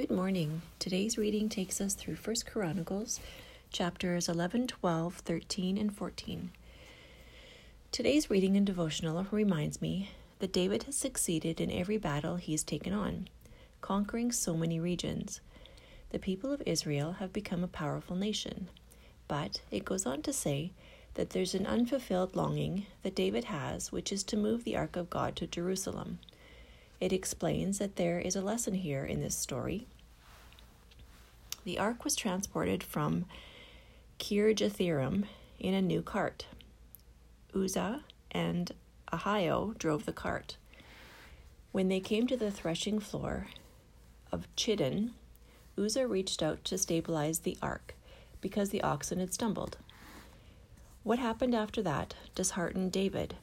Good morning. Today's reading takes us through 1 Chronicles chapters 11, 12, 13, and 14. Today's reading and devotional reminds me that David has succeeded in every battle he's taken on, conquering so many regions. The people of Israel have become a powerful nation. But it goes on to say that there's an unfulfilled longing that David has, which is to move the Ark of God to Jerusalem. It explains that there is a lesson here in this story. The ark was transported from Kirjatharim in a new cart. Uzzah and Ahio drove the cart. When they came to the threshing floor of Chidon, Uzzah reached out to stabilize the ark because the oxen had stumbled. What happened after that disheartened David.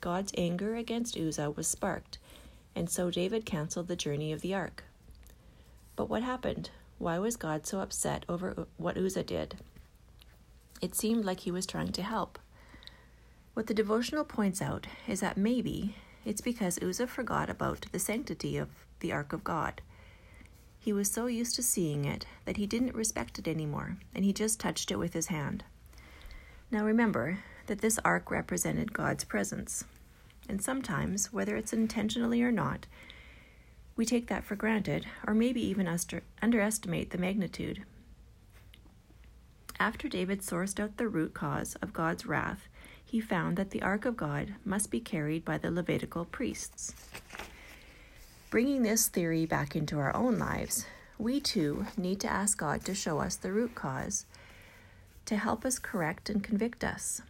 God's anger against Uzzah was sparked, and so David canceled the journey of the ark. But what happened? Why was God so upset over what Uzzah did? It seemed like he was trying to help. What the devotional points out is that maybe it's because Uzzah forgot about the sanctity of the ark of God. He was so used to seeing it that he didn't respect it anymore, and he just touched it with his hand. Now remember that this ark represented God's presence. And sometimes, whether it's intentionally or not, we take that for granted, or maybe even underestimate the magnitude. After David sourced out the root cause of God's wrath, he found that the ark of God must be carried by the Levitical priests. Bringing this theory back into our own lives, we too need to ask God to show us the root cause, to help us correct and convict us.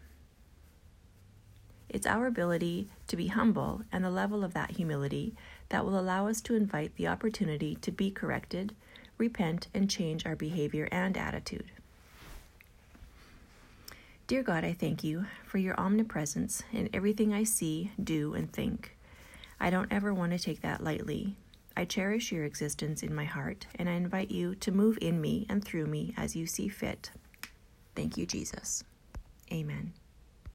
It's our ability to be humble and the level of that humility that will allow us to invite the opportunity to be corrected, repent, and change our behavior and attitude. Dear God, I thank you for your omnipresence in everything I see, do, and think. I don't ever want to take that lightly. I cherish your existence in my heart, and I invite you to move in me and through me as you see fit. Thank you, Jesus. Amen.